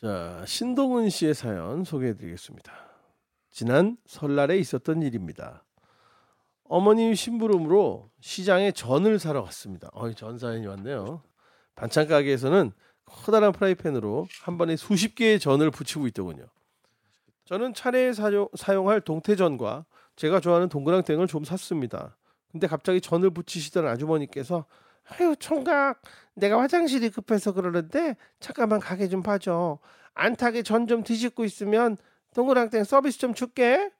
자, 신동은 씨의 사연 소개해 드리겠습니다. 지난 설날에 있었던 일입니다. 어머님 심부름으로 시장에 전을 사러 갔습니다. 어이, 전 사연이 왔네요. 반찬 가게에서는 커다란 프라이팬으로 한 번에 수십 개의 전을 부치고 있더군요. 저는 차례에 사용, 사용할 동태전과 제가 좋아하는 동그랑땡을 좀 샀습니다. 근데 갑자기 전을 부치시던 아주머니께서 아유 총각 내가 화장실이 급해서 그러는데 잠깐만 가게 좀 봐줘. 안타게 전 좀 뒤집고 있으면 동그랑땡 서비스 좀 줄게.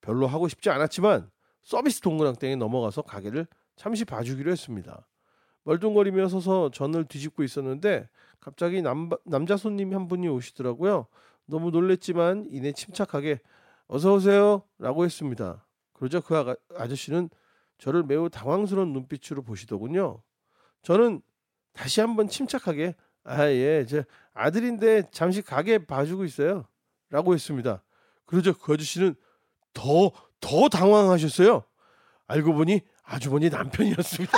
별로 하고 싶지 않았지만 서비스 동그랑땡에 넘어가서 가게를 잠시 봐주기로 했습니다. 멀뚱거리며 서서 전을 뒤집고 있었는데 갑자기 남, 남자 손님 한 분이 오시더라고요. 너무 놀랬지만 이내 침착하게 어서 오세요 라고 했습니다. 그러자 그 아가, 아저씨는 저를 매우 당황스러운 눈빛으로 보시더군요 저는 다시 한번 침착하게 아 예 제 아들인데 잠시 가게 봐주고 있어요. 라고 했습니다. 그러자 그 아저씨는 더 더 당황하셨어요. 알고 보니 아주머니 남편이었습니다.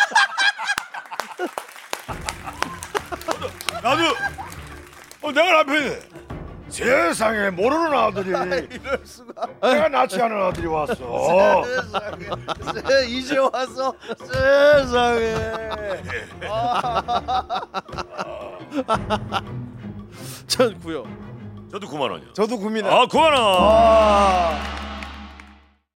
나도 어, 내가 남편이 세상에 모르는 아들이 이럴 수가. 내가 낳지 않은 아들이 왔어 세상에. 세, 이제 와서 세상에. 전 구요 저도 9만 원이요 저도 고민해. 아 9만 원 아.